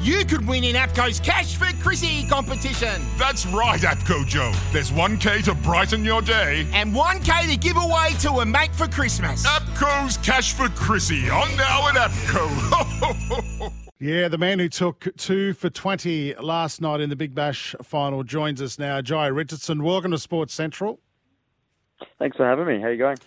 you could win in APCO's Cash for Chrissy competition. That's right, APCO Joe. There's 1K to brighten your day. And 1K to give away to a mate for Christmas. APCO's Cash for Chrissy on now at APCO. Yeah, the man who took two for 20 last night in the Big Bash final joins us now. Jhye Richardson, welcome to Sports Central. Thanks for having me. How are you going?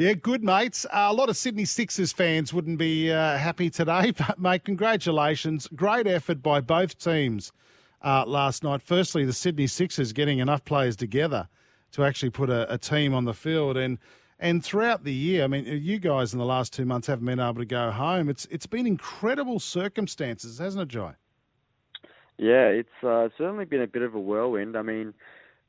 Yeah, good, mates. Uh, a lot of Sydney Sixers fans wouldn't be uh, happy today, but, mate, congratulations. Great effort by both teams uh, last night. Firstly, the Sydney Sixers getting enough players together to actually put a, a team on the field. And and throughout the year, I mean, you guys in the last two months haven't been able to go home. It's it's been incredible circumstances, hasn't it, Jhye? Yeah, it's uh, certainly been a bit of a whirlwind. I mean,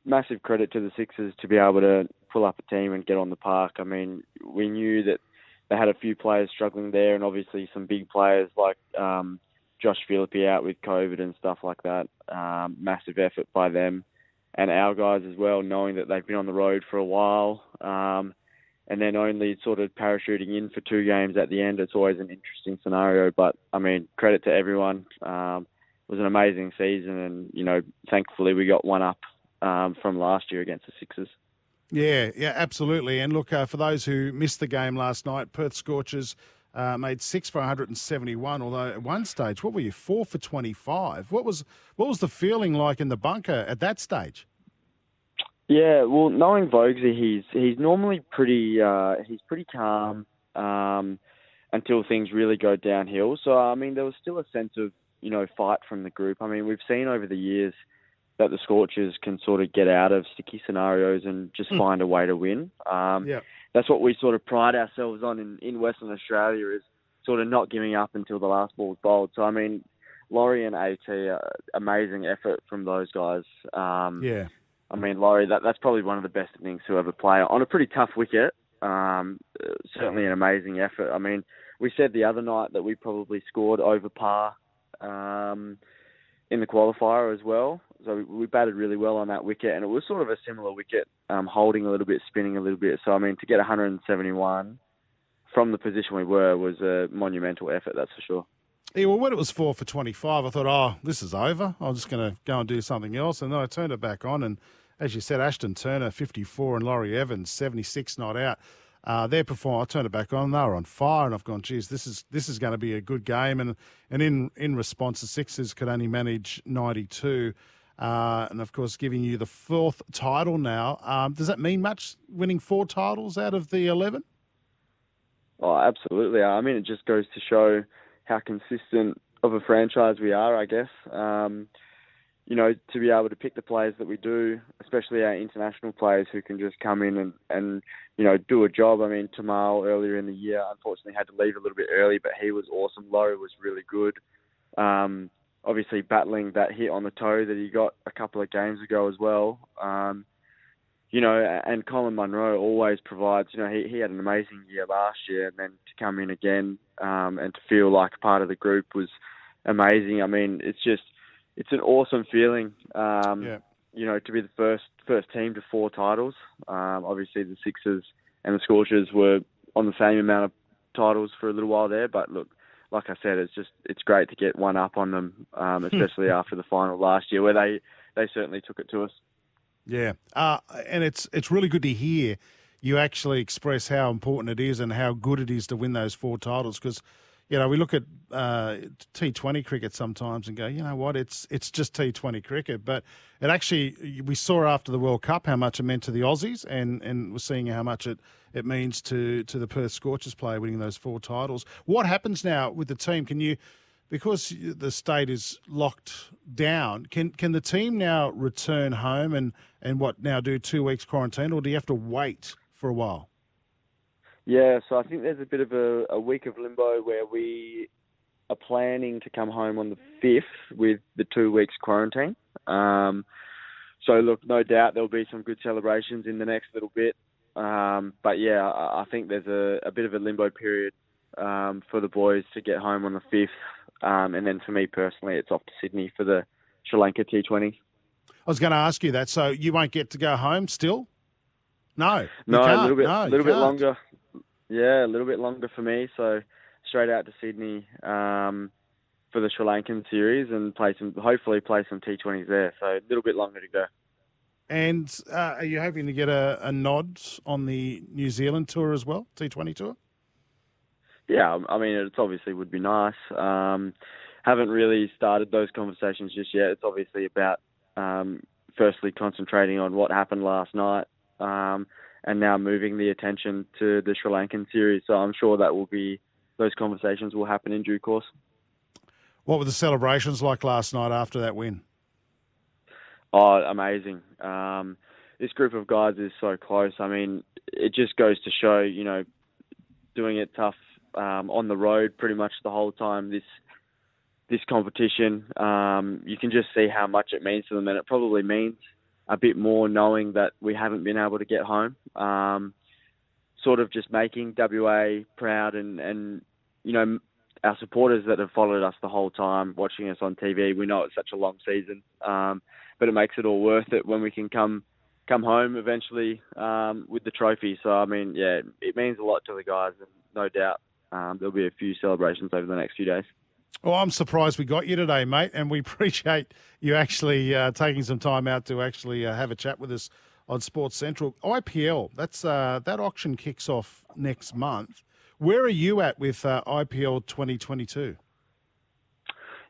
massive credit to the Sixers to be able to pull up a team and get on the park. I mean, we knew that they had a few players struggling there, and obviously some big players like um, Josh Philippe out with COVID and stuff like that. Um, massive effort by them and our guys as well, knowing that they've been on the road for a while. Um, and then only sort of parachuting in for two games at the end. It's always an interesting scenario, but I mean, credit to everyone. Um, it was an amazing season, and you know, thankfully we got one up um, from last year against the Sixers. Yeah, yeah, absolutely. And look, uh, for those who missed the game last night, Perth Scorchers uh, made six for 171. Although at one stage, what were you four for 25? What was what was the feeling like in the bunker at that stage? Yeah, well, knowing Vogsy, he's he's normally pretty uh, he's pretty calm um, until things really go downhill. So I mean, there was still a sense of you know fight from the group. I mean, we've seen over the years that the Scorchers can sort of get out of sticky scenarios and just mm. find a way to win. Um, yeah. That's what we sort of pride ourselves on in, in Western Australia is sort of not giving up until the last ball's bowled. So I mean, Laurie and AT, uh, amazing effort from those guys. Um, yeah. I mean, Laurie, that, that's probably one of the best innings to ever play on a pretty tough wicket. Um, certainly an amazing effort. I mean, we said the other night that we probably scored over par um, in the qualifier as well. So we, we batted really well on that wicket, and it was sort of a similar wicket, um, holding a little bit, spinning a little bit. So I mean, to get 171 from the position we were was a monumental effort, that's for sure. Yeah, well, when it was four for 25, I thought, oh, this is over. I'm just going to go and do something else. And then I turned it back on and as you said, Ashton Turner, 54, and Laurie Evans, 76 not out. Uh, their performance, I turned it back on. They were on fire, and I've gone, geez, this is this is going to be a good game. And and in in response, the Sixers could only manage 92, uh, and of course, giving you the fourth title now. Um, does that mean much? Winning four titles out of the 11? Oh, absolutely. I mean, it just goes to show how consistent of a franchise we are. I guess. Um, you know, to be able to pick the players that we do, especially our international players who can just come in and, and you know, do a job. I mean, Tymal earlier in the year unfortunately had to leave a little bit early, but he was awesome. Laurie was really good. Um, obviously battling that hit on the toe that he got a couple of games ago as well. Um, you know, and Colin Munro always provides, you know, he, he had an amazing year last year and then to come in again um, and to feel like part of the group was amazing. I mean, it's just, it's an awesome feeling. Um, yeah. You know, to be the first first team to four titles. Um, obviously, the Sixers and the Scorchers were on the same amount of titles for a little while there, but look, like I said, it's just it's great to get one up on them, um, especially after the final last year, where they they certainly took it to us. Yeah, uh, and it's it's really good to hear you actually express how important it is and how good it is to win those four titles because you know, we look at uh, T20 cricket sometimes and go, you know what, it's it's just T20 cricket. But it actually, we saw after the World Cup how much it meant to the Aussies, and, and we're seeing how much it, it means to, to the Perth Scorchers player winning those four titles. What happens now with the team? Can you, because the state is locked down, can can the team now return home and, and what now do two weeks quarantine, or do you have to wait for a while? Yeah, so I think there's a bit of a, a week of limbo where we are planning to come home on the 5th with the two weeks quarantine. Um, so, look, no doubt there'll be some good celebrations in the next little bit. Um, but yeah, I, I think there's a, a, bit of a limbo period um, for the boys to get home on the 5th. Um, and then for me personally, it's off to Sydney for the Sri Lanka T20. I was going to ask you that. So you won't get to go home still? No. No, a little bit, no, little bit longer. Yeah, a little bit longer for me. So straight out to Sydney. Um, for the Sri Lankan series and play some, hopefully play some T20s there. So a little bit longer to go. And uh, are you hoping to get a, a, nod on the New Zealand tour as well, T20 tour? Yeah, I mean, it obviously would be nice. Um, haven't really started those conversations just yet. It's obviously about um, firstly concentrating on what happened last night, um, and now moving the attention to the Sri Lankan series. So I'm sure that will be those conversations will happen in due course. What were the celebrations like last night after that win? Oh, amazing. Um, this group of guys is so close. I mean, it just goes to show, you know, doing it tough um, on the road pretty much the whole time. This this competition, um, you can just see how much it means to them, and it probably means a bit more knowing that we haven't been able to get home. Um, sort of just making WA proud, and and you know our supporters that have followed us the whole time, watching us on TV. We know it's such a long season, um, but it makes it all worth it when we can come come home eventually um, with the trophy. So I mean, yeah, it means a lot to the guys, and no doubt um, there'll be a few celebrations over the next few days. Well, I'm surprised we got you today, mate, and we appreciate you actually uh, taking some time out to actually uh, have a chat with us on Sports Central. IPL, that's uh, that auction kicks off next month. Where are you at with uh, IPL 2022?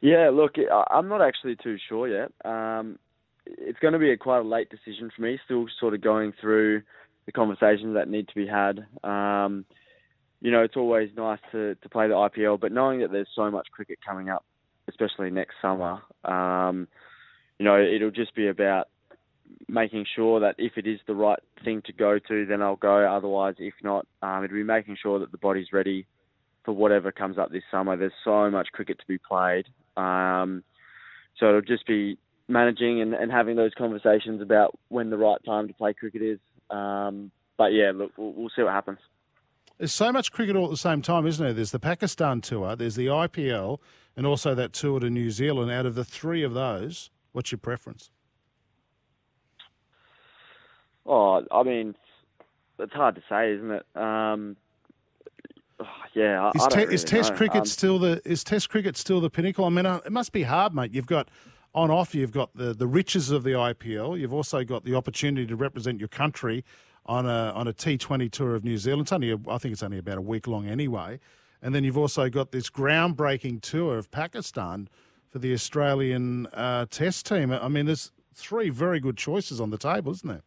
Yeah, look, I'm not actually too sure yet. Um, it's going to be a quite a late decision for me. Still, sort of going through the conversations that need to be had. Um, you know, it's always nice to, to play the IPL, but knowing that there's so much cricket coming up, especially next summer, um, you know, it'll just be about making sure that if it is the right thing to go to, then I'll go. Otherwise, if not, um, it'll be making sure that the body's ready for whatever comes up this summer. There's so much cricket to be played. Um, so it'll just be managing and, and having those conversations about when the right time to play cricket is. Um, but yeah, look, we'll, we'll see what happens. There's so much cricket all at the same time, isn't there? There's the Pakistan tour, there's the IPL, and also that tour to New Zealand. Out of the three of those, what's your preference? Oh, I mean, it's hard to say, isn't it? Um, yeah, is, te- really is Test know. cricket um, still the is Test cricket still the pinnacle? I mean, uh, it must be hard, mate. You've got on off, you've got the the riches of the IPL. You've also got the opportunity to represent your country on a on a T20 tour of New Zealand. It's only a, I think it's only about a week long anyway. And then you've also got this groundbreaking tour of Pakistan for the Australian uh, Test team. I mean, there's three very good choices on the table, isn't there?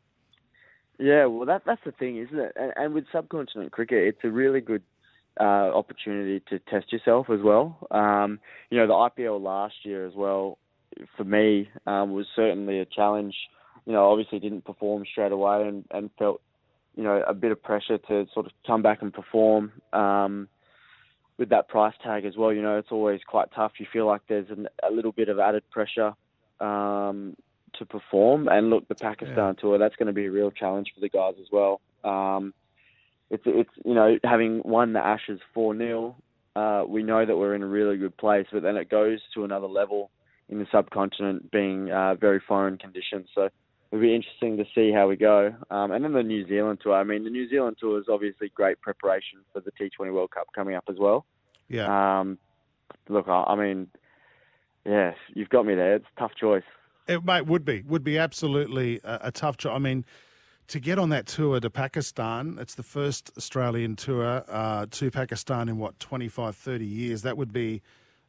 Yeah, well, that that's the thing, isn't it? And, and with subcontinent cricket, it's a really good uh, opportunity to test yourself as well. Um, you know, the IPL last year as well, for me, um, was certainly a challenge you know, obviously didn't perform straight away and, and felt, you know, a bit of pressure to sort of come back and perform um, with that price tag as well. You know, it's always quite tough. You feel like there's an, a little bit of added pressure um, to perform. And look, the Pakistan yeah. tour, that's going to be a real challenge for the guys as well. Um, it's, it's, you know, having won the Ashes 4 0, uh, we know that we're in a really good place, but then it goes to another level in the subcontinent being uh, very foreign conditions. So it'll be interesting to see how we go. Um, and then the New Zealand tour. I mean, the New Zealand tour is obviously great preparation for the T20 World Cup coming up as well. Yeah. Um, look, I, I mean, yeah, you've got me there. It's a tough choice. It mate, would be would be absolutely a, a tough choice. I mean, to get on that tour to Pakistan, it's the first Australian tour uh, to Pakistan in what 25, 30 years. That would be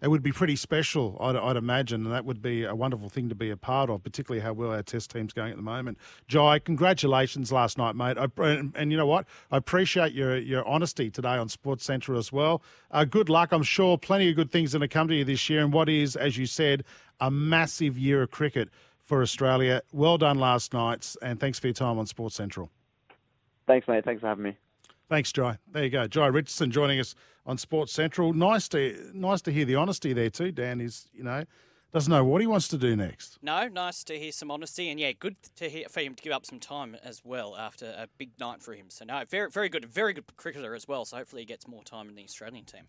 it would be pretty special, I'd, I'd, imagine, and that would be a wonderful thing to be a part of, particularly how well our test team's going at the moment. Jhye, congratulations last night, mate. I, and, and, you know what? I appreciate your your honesty today on Sports Central as well. Uh, good luck. I'm sure plenty of good things are going to come to you this year, and what is, as you said, a massive year of cricket for Australia. Well done last night, and thanks for your time on Sports Central. Thanks, mate. Thanks for having me. Thanks, Jhye. There you go. Jhye Richardson joining us on Sports Central. Nice to nice to hear the honesty there too. Dan is you know doesn't know what he wants to do next. No, nice to hear some honesty, and yeah, good to hear for him to give up some time as well after a big night for him. So no, very very good, very good cricketer as well. So hopefully he gets more time in the Australian team.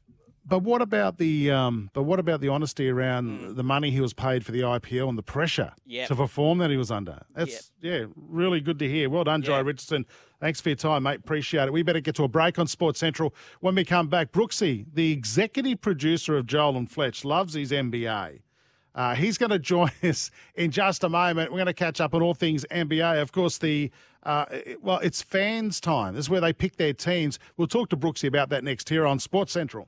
But what about the um, but what about the honesty around mm. the money he was paid for the IPL and the pressure yep. to perform that he was under? That's yep. yeah, really good to hear. Well done, Joe yep. Richardson. Thanks for your time, mate. Appreciate it. We better get to a break on Sports Central. When we come back, Brooksy, the executive producer of Joel and Fletch, loves his NBA. Uh, he's going to join us in just a moment. We're going to catch up on all things NBA. Of course, the uh, well, it's fans' time. This is where they pick their teams. We'll talk to Brooksy about that next here on Sports Central.